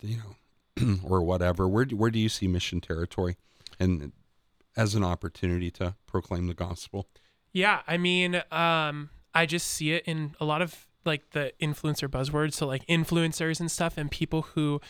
you know (clears throat) or whatever. Where do, where do you see mission territory and as an opportunity to proclaim the gospel? Yeah, I mean, um, I just see it in a lot of like the influencer buzzwords. So like influencers and stuff, and people who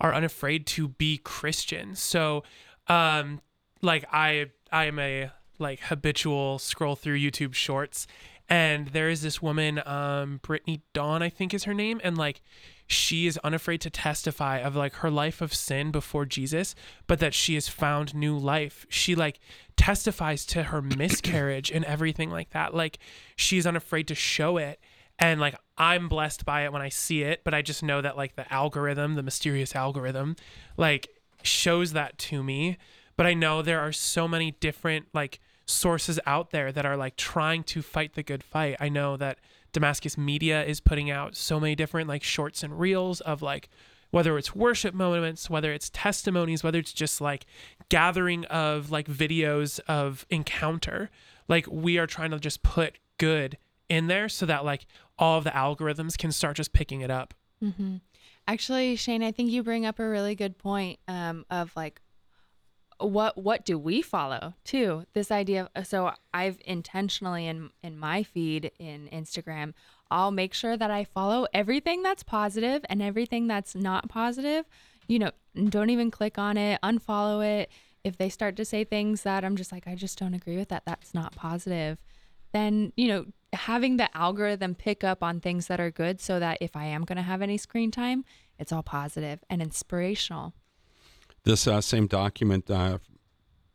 are unafraid to be Christian. So, um, like I, I am a like habitual scroll through YouTube Shorts, and there is this woman, um, Brittany Dawn, I think is her name, and like she is unafraid to testify of like her life of sin before Jesus, but that she has found new life. She like testifies to her (clears throat) miscarriage and everything like that. Like she's unafraid to show it. And like I'm blessed by it when I see it, but I just know that like the algorithm, the mysterious algorithm, like shows that to me. But I know there are so many different like sources out there that are like trying to fight the good fight. I know that Damascus Media is putting out so many different like shorts and reels of like whether it's worship moments, whether it's testimonies, whether it's just like gathering of like videos of encounter. Like we are trying to just put good in there so that like all of the algorithms can start just picking it up. hmm Actually, Shane, I think you bring up a really good point um, of like, what what do we follow too? This idea of so I've intentionally in in my feed in Instagram, I'll make sure that I follow everything that's positive and everything that's not positive. You know, don't even click on it, unfollow it. If they start to say things that I'm just like, I just don't agree with that, that's not positive, then, you know, having the algorithm pick up on things that are good so that if I am going to have any screen time, it's all positive and inspirational. This uh, same document uh,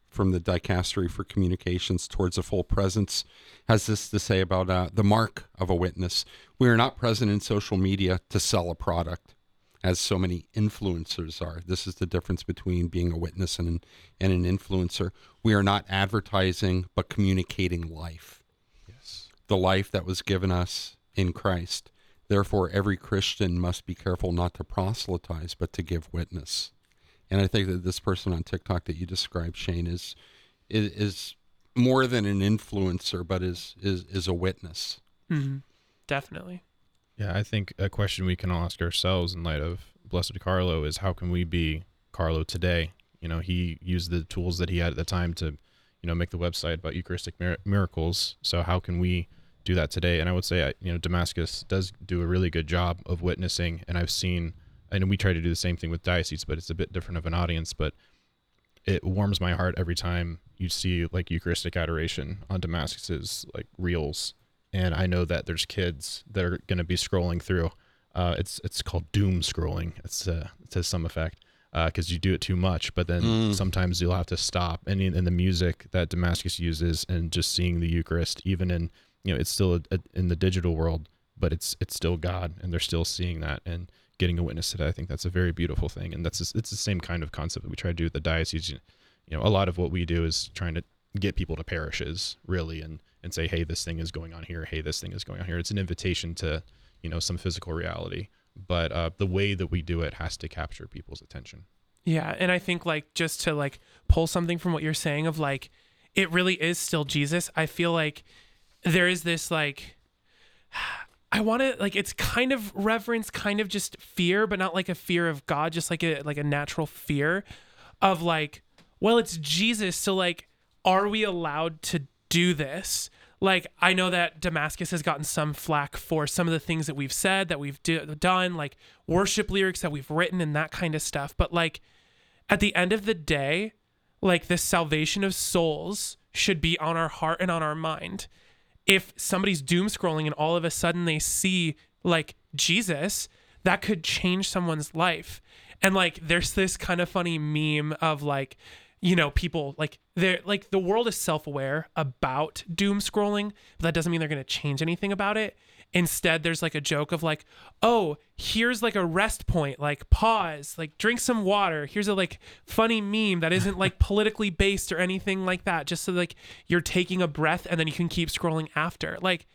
from the Dicastery for Communications towards a Full Presence has this to say about uh, the mark of a witness. We are not present in social media to sell a product, as so many influencers are. This is the difference between being a witness and an, and an influencer. We are not advertising, but communicating life. Yes. The life that was given us in Christ. Therefore, every Christian must be careful not to proselytize, but to give witness. And I think that this person on TikTok that you described, Shane, is is, is more than an influencer, but is is is a witness. Mm-hmm. Definitely. Yeah, I think a question we can all ask ourselves in light of Blessed Carlo is how can we be Carlo today? You know, he used the tools that he had at the time to, you know, make the website about Eucharistic mir- miracles. So how can we do that today? And I would say, you know, Damascus does do a really good job of witnessing, and I've seen, and we try to do the same thing with diocese, but it's a bit different of an audience. But it warms my heart every time you see like Eucharistic adoration on Damascus's like reels and I know that there's kids that are going to be scrolling through. Uh, it's it's called doom scrolling. It's uh, it has some effect because you do it too much, but then Mm. sometimes you'll have to stop. And in, in the music that Damascus uses, and just seeing the Eucharist, even in you know, it's still a, a, in the digital world, but it's it's still God, and they're still seeing that and getting a witness today. I think that's a very beautiful thing, and that's it's the same kind of concept that we try to do with the diocese. You know, a lot of what we do is trying to get people to parishes really and and say hey this thing is going on here hey this thing is going on here it's an invitation to you know some physical reality but uh, the way that we do it has to capture people's attention Yeah, and I think like just to like pull something from what you're saying of like it really is still Jesus. I feel like there is this like I want to like it's kind of reverence, kind of just fear, but not like a fear of God, just like a like a natural fear of like well, it's Jesus, so like are we allowed to do this? like I know that Damascus has gotten some flack for some of the things that we've said, that we've do- done, like worship lyrics that we've written and that kind of stuff. But like at the end of the day, like the salvation of souls should be on our heart and on our mind. If somebody's doom scrolling and all of a sudden they see like Jesus, that could change someone's life. And like there's this kind of funny meme of like you know people like they're like the world is self-aware about doom scrolling but that doesn't mean they're to change anything about it instead there's like a joke of like oh here's like a rest point like pause like drink some water. Here's a like funny meme that isn't like (laughs) politically based or anything like that just so like you're taking a breath and then you can keep scrolling after. Like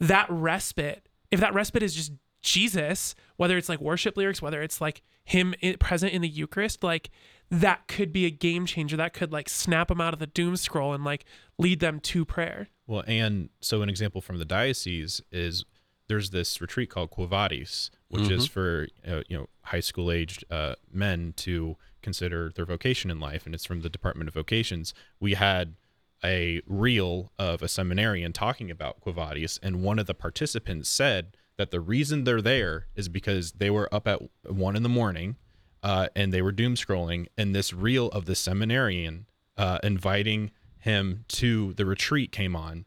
that respite if that respite is just jesus whether it's like worship lyrics whether it's like him i- present in the eucharist like that could be a game changer. That could like snap them out of the doom scroll and like lead them to prayer. Well, and so an example from the diocese is there's this retreat called Quo Vadis, which is for uh, you know high school aged uh, men to consider their vocation in life, and it's from the Department of Vocations. We had a reel of a seminarian talking about Quo Vadis, and one of the participants said that the reason they're there is because they were up at one in the morning uh, and they were doom scrolling, and this reel of the seminarian uh, inviting him to the retreat came on,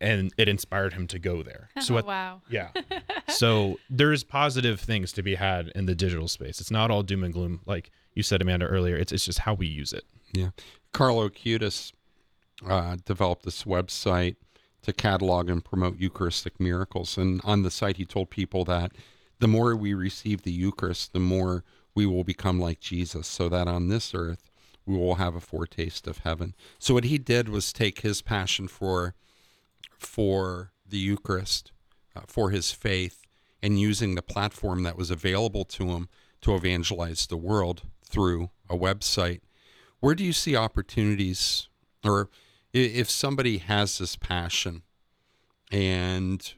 and it inspired him to go there. (laughs) So oh, at, wow. yeah, (laughs) so there's positive things to be had in the digital space. It's not all doom and gloom, like you said, Amanda earlier. It's it's just how we use it. Yeah. Carlo Acutis uh, developed this website to catalog and promote Eucharistic miracles. And on the site, he told people that the more we receive the Eucharist, the more we will become like Jesus, so that on this earth, we will have a foretaste of heaven. So what he did was take his passion for for the Eucharist, uh, for his faith, and using the platform that was available to him to evangelize the world through a website. Where do you see opportunities, or if somebody has this passion and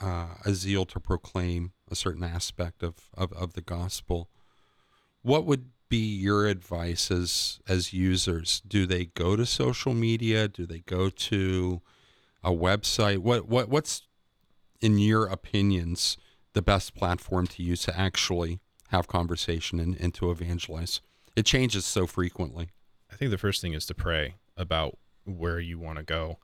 uh, a zeal to proclaim a certain aspect of, of, of the gospel, what would be your advice as as users? Do they go to social media? Do they go to a website? What what what's in your opinions the best platform to use to actually have conversation and, and to evangelize? It changes so frequently. I think the first thing is to pray about where you want to go.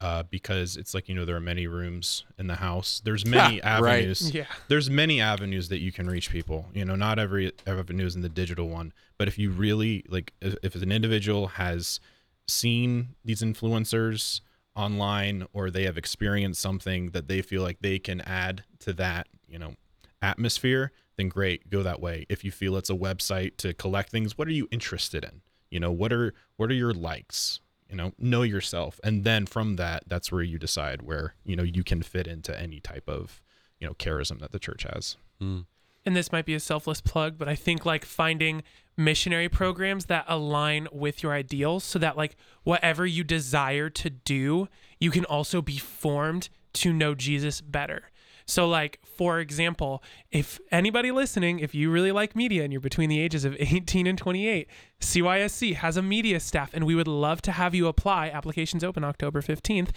Uh, because it's like you know there are many rooms in the house. There's (laughs) many Right. avenues. yeah There's many avenues that you can reach people. You know, not every avenue is in the digital one, but if you really like, if, if an individual has seen these influencers online or they have experienced something that they feel like they can add to that, you know, atmosphere, then great, go that way. If you feel it's a website to collect things, what are you interested in? You know, what are what are your likes? You know, know yourself, and then from that, that's where you decide where you know you can fit into any type of you know charism that the church has. Mm. And this might be a selfless plug, but I think like finding missionary programs that align with your ideals so that like whatever you desire to do, you can also be formed to know Jesus better. So like for example, if anybody listening, if you really like media and you're between the ages of (laughs) 18 and 28, CYSC has a media staff and we would love to have you apply. Applications open October 15th.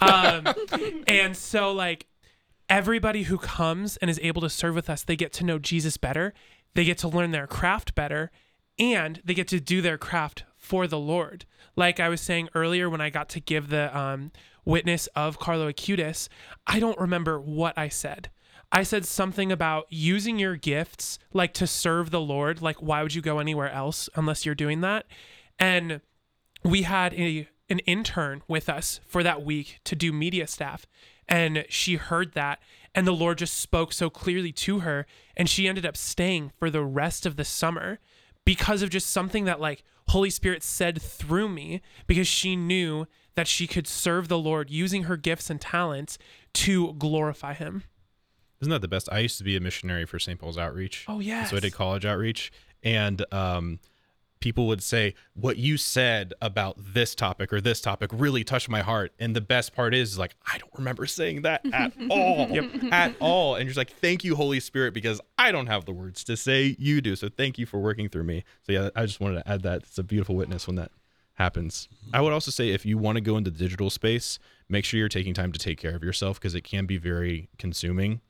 Um, (laughs) and so like everybody who comes and is able to serve with us, they get to know Jesus better, they get to learn their craft better, and they get to do their craft for the Lord. Like I was saying earlier when I got to give the um, witness of Carlo Acutis, I don't remember what I said. I said something about using your gifts like to serve the Lord. Like, why would you go anywhere else unless you're doing that? And we had a an intern with us for that week to do media staff and she heard that and the lord just spoke so clearly to her and she ended up staying for the rest of the summer because of just something that like holy spirit said through me because she knew that she could serve the lord using her gifts and talents to glorify him Isn't that the best? I used to be a missionary for St. Paul's Outreach. oh yeah So I did college outreach, and um, people would say, "What you said about this topic or this topic really touched my heart." And the best part is, like, I don't remember saying that at (laughs) all, at all. And you're just like, "Thank you, Holy Spirit," because I don't have the words to say. You do. So thank you for working through me. So yeah, I just wanted to add that. It's a beautiful witness when that happens. I would also say if you want to go into the digital space, make sure you're taking time to take care of yourself because it can be very consuming.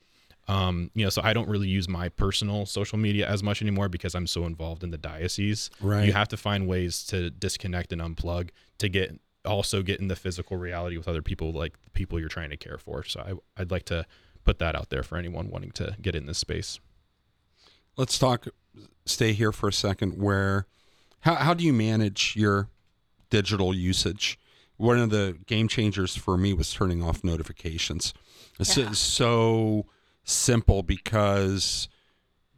Um, you know, so I don't really use my personal social media as much anymore because I'm so involved in the diocese. Right. You have to find ways to disconnect and unplug to get also get in the physical reality with other people, like the people you're trying to care for. So I, I'd like to put that out there for anyone wanting to get in this space. Let's talk. Stay here for a second. Where, how how do you manage your digital usage? One of the game changers for me was turning off notifications. It's Yeah. so simple because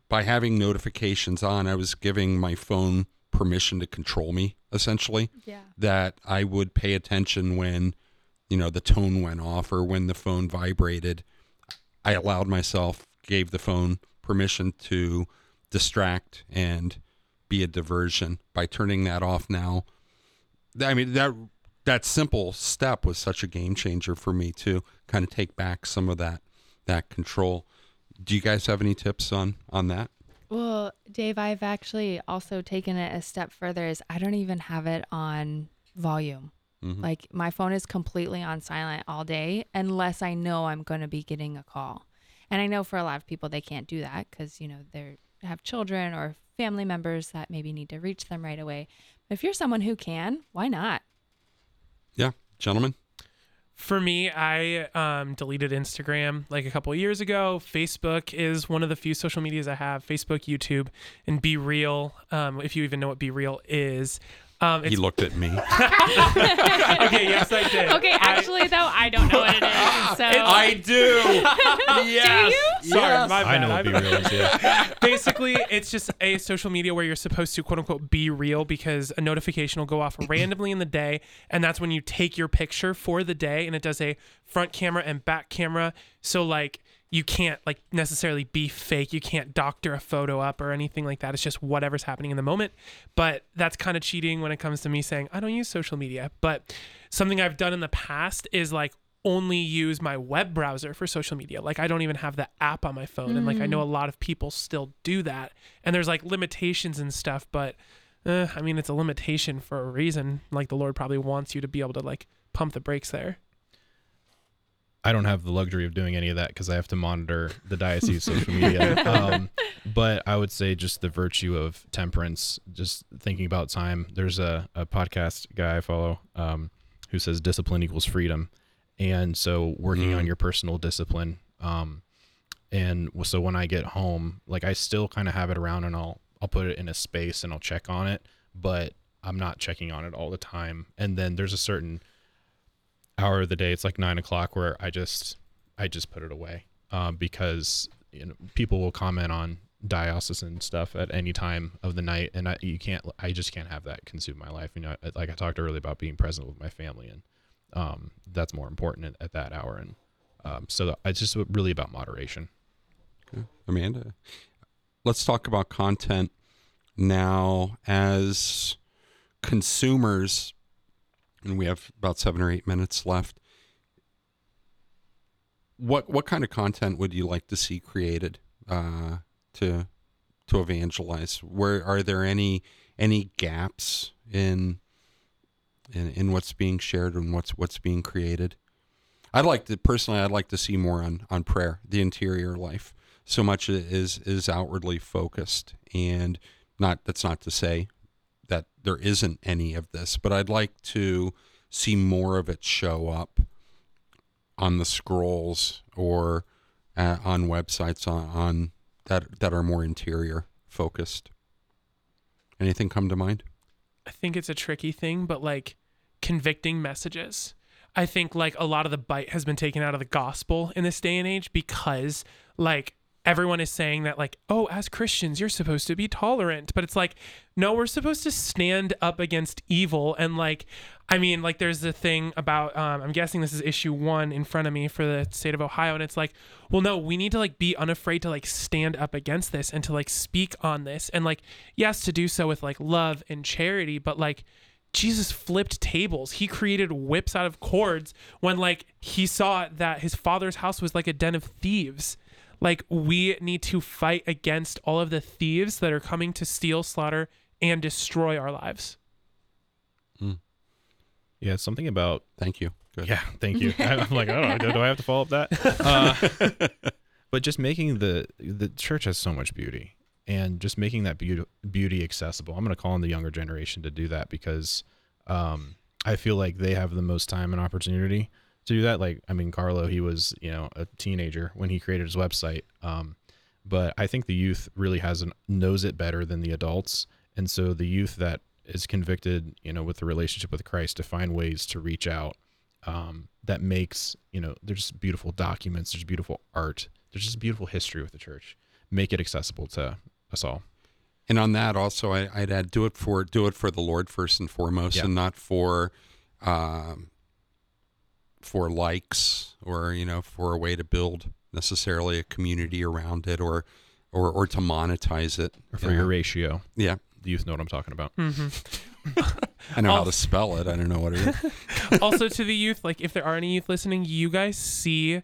by having notifications on, I was giving my phone permission to control me essentially. Yeah. that I would pay attention when, you know, the tone went off or when the phone vibrated. I allowed myself, gave the phone permission to distract and be a diversion by turning that off now. I mean, that that simple step was such a game changer for me to kind of take back some of that that control. Do you guys have any tips on on that? Well, Dave, I've actually also taken it a step further is I don't even have it on volume. Mhm. Like my phone is completely on silent all day unless I know I'm going to be getting a call. And I know for a lot of people they can't do that cuz you know they have children or family members that maybe need to reach them right away. But if you're someone who can, why not? Yeah, gentlemen. For me, I um, deleted Instagram like a couple years ago. Facebook is one of the few social medias I have. Facebook, YouTube, and BeReal. Um, if you even know what BeReal is. Um, He looked at me. (laughs) okay, yes, I did. Okay, I- actually though, I don't know what it is. (laughs) So I do. (laughs) yes. Sorry, my I bad. know what I'm- BeReal is, yeah. basically it's just a social media where you're supposed to quote unquote be real because a notification will go off randomly in the day and that's when you take your picture for the day and it does a front camera and back camera so like you can't like necessarily be fake you can't doctor a photo up or anything like that it's just whatever's happening in the moment but that's kind of cheating when it comes to me saying i don't use social media but something i've done in the past is like only use my web browser for social media. Like I don't even have the app on my phone, and like I know a lot of people still do that. And there's like limitations and stuff, but uh, I mean it's a limitation for a reason. Like the Lord probably wants you to be able to like pump the brakes there. I don't have the luxury of doing any of that because I have to monitor the diocese social media. (laughs) Um, but I would say just the virtue of temperance, just thinking about time. There's a, a podcast guy I follow um, who says discipline equals freedom. And so working on Mm. your personal discipline. Um, and so when I get home, like I still kind of have it around and I'll, I'll put it in a space and I'll check on it, but I'm not checking on it all the time. And then there's a certain hour of the day it's like nine o'clock where i just i just put it away. Um, because you know people will comment on diocesan stuff at any time of the night and I, you can't i just can't have that consume my life. You know like i talked earlier about being present with my family and um, that's more important at, at that hour. And um, so it's just really about moderation. Amanda, let's talk about content now as consumers, and we have about seven or eight minutes left. What what kind of content would you like to see created uh, to to evangelize? Where are there any any gaps in in in what's being shared and what's what's being created? I'd like to personally. I'd like to see more on on prayer, the interior life. So much is is outwardly focused, and not that's not to say that there isn't any of this, but I'd like to see more of it show up on the scrolls or uh, on websites on, on that that are more interior focused. Anything come to mind? I think it's a tricky thing, but like convicting messages. I think like a lot of the bite has been taken out of the gospel in this day and age because like everyone is saying that like oh as Christians you're supposed to be tolerant but it's like no we're supposed to stand up against evil and like I mean like there's the thing about um, I'm guessing this is issue 1 in front of me for the state of Ohio and it's like well no we need to like be unafraid to like stand up against this and to like speak on this and like yes to do so with like love and charity but like Jesus flipped tables. He created whips out of cords when like he saw that his father's house was like a den of thieves. Like we need to fight against all of the thieves that are coming to steal, slaughter, and destroy our lives. Yeah, something about Thank you. Good. Yeah, thank you. (laughs) I- I'm like, oh, do, do I have to follow up that? Uh, (laughs) but just making the the church has so much beauty, and just making that beauty beauty accessible. I'm going to call on the younger generation to do that because um, I feel like they have the most time and opportunity to do that. Like, I mean, Carlo, he was you know a teenager when he created his website, um, but I think the youth really has an, knows it better than the adults, and so the youth that is convicted, you know, with the relationship with Christ to find ways to reach out um, that makes you know there's just beautiful documents there's beautiful art there's just beautiful history with the church make it accessible to us all And on that, also, I, I'd add do it for do it for the Lord first and foremost, Yeah. and not for um, for likes or you know for a way to build necessarily a community around it or or or to monetize it. or for Yeah. your ratio yeah, the youth know what i'm talking about Mm-hmm. (laughs) I know how Oh. to spell it. I don't know what it is. (laughs) also to the youth, like if there are any youth listening, you guys see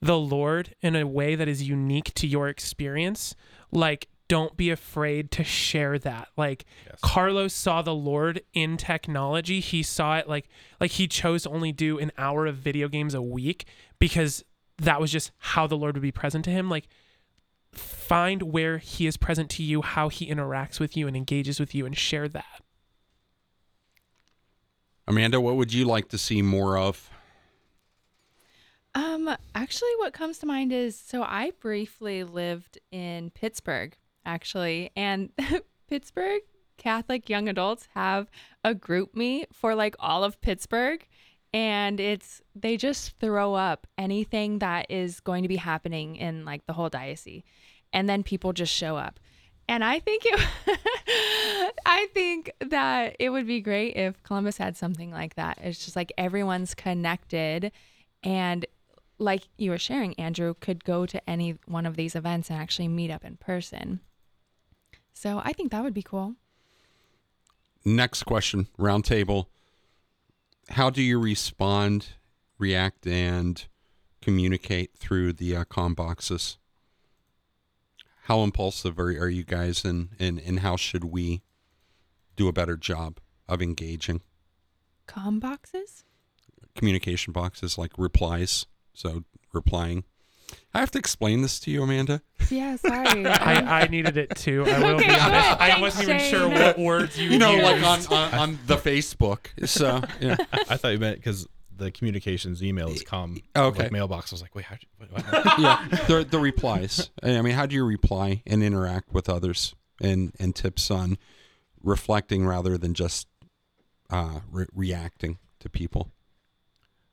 the Lord in a way that is unique to your experience. Like, don't be afraid to share that. Like Yes. Carlos saw the Lord in technology. He saw it like like he chose to only do an hour of video games a week because that was just how the Lord would be present to him. Like find where he is present to you, how he interacts with you and engages with you and share that. Amanda, what would you like to see more of? Um, actually, what comes to mind is so I briefly lived in Pittsburgh, actually, and (laughs) Pittsburgh Catholic young adults have a group meet for like all of Pittsburgh. And it's, they just throw up anything that is going to be happening in like the whole diocese. And then people just show up. And I think it, (laughs) I think that it would be great if Columbus had something like that. It's just like everyone's connected and like you were sharing, Andrew, could go to any one of these events and actually meet up in person. So I think that would be cool. Next question, round table. How do you respond, react, and communicate through the uh, com boxes? How impulsive are, are you guys, and, and, and how should we do a better job of engaging? Com boxes? Communication boxes like replies. So replying. I have to explain this to you, Amanda. Yeah, sorry. (laughs) I, I needed it too. I will Okay, be honest. cool. I Thanks, wasn't even Shane. sure what words you You know, like on, on, on the Facebook. So, yeah. (laughs) i thought you meant because the communications email is com Okay. like mailbox i was like wait how what, what? (laughs) yeah, the the replies. I mean, how do you reply and interact with others, and and tips on reflecting rather than just uh, re- reacting to people.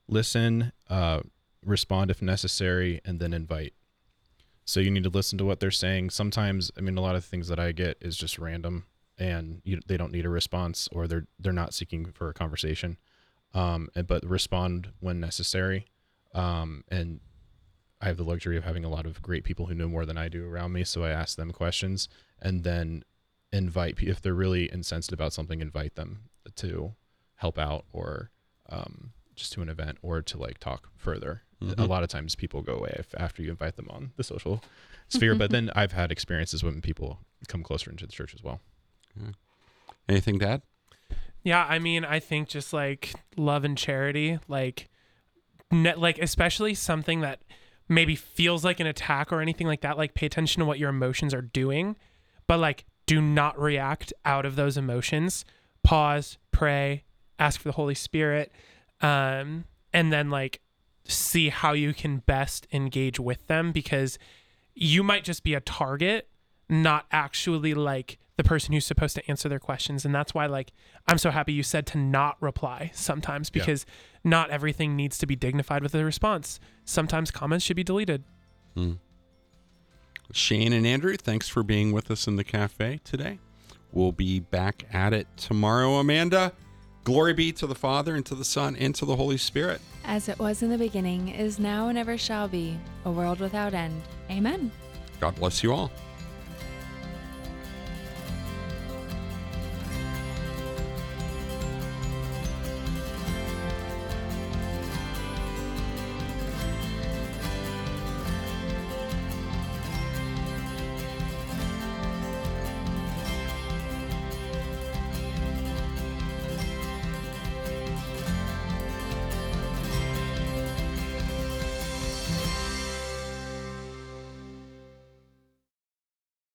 listen, uh, respond if necessary, and then invite. So you need to listen to what they're saying. Sometimes, I mean, a lot of things that I get is just random, and you, they don't need a response, or they're they're not seeking for a conversation. Um, and, but respond when necessary. Um, and I have the luxury of having a lot of great people who know more than I do around me, so I ask them questions, and then invite if they're really incensed about something, invite them to help out or um, just to an event or to like talk further. A Mhm. lot of times people go away if, after you invite them on the social sphere, but then I've had experiences when people come closer into the church as well. Anything to add? Yeah, I mean, I think just like love and charity, like, ne- like especially something that maybe feels like an attack or anything like that. Like, pay attention to what your emotions are doing, but like, do not react out of those emotions. Pause, pray, ask for the Holy Spirit, um, and then like see how you can best engage with them because you might just be a target, not actually like the person who's supposed to answer their questions. And that's why, like, I'm so happy you said to not reply sometimes Yeah. because not everything needs to be dignified with a response. Sometimes comments should be deleted. Hmm. Shane and Andrew, thanks for being with us in the cafe today. We'll be back at it tomorrow, Amanda. Glory be to the Father, and to the Son, and to the Holy Spirit. As it was in the beginning, is now, and ever shall be, a world without end. Amen. God bless you all.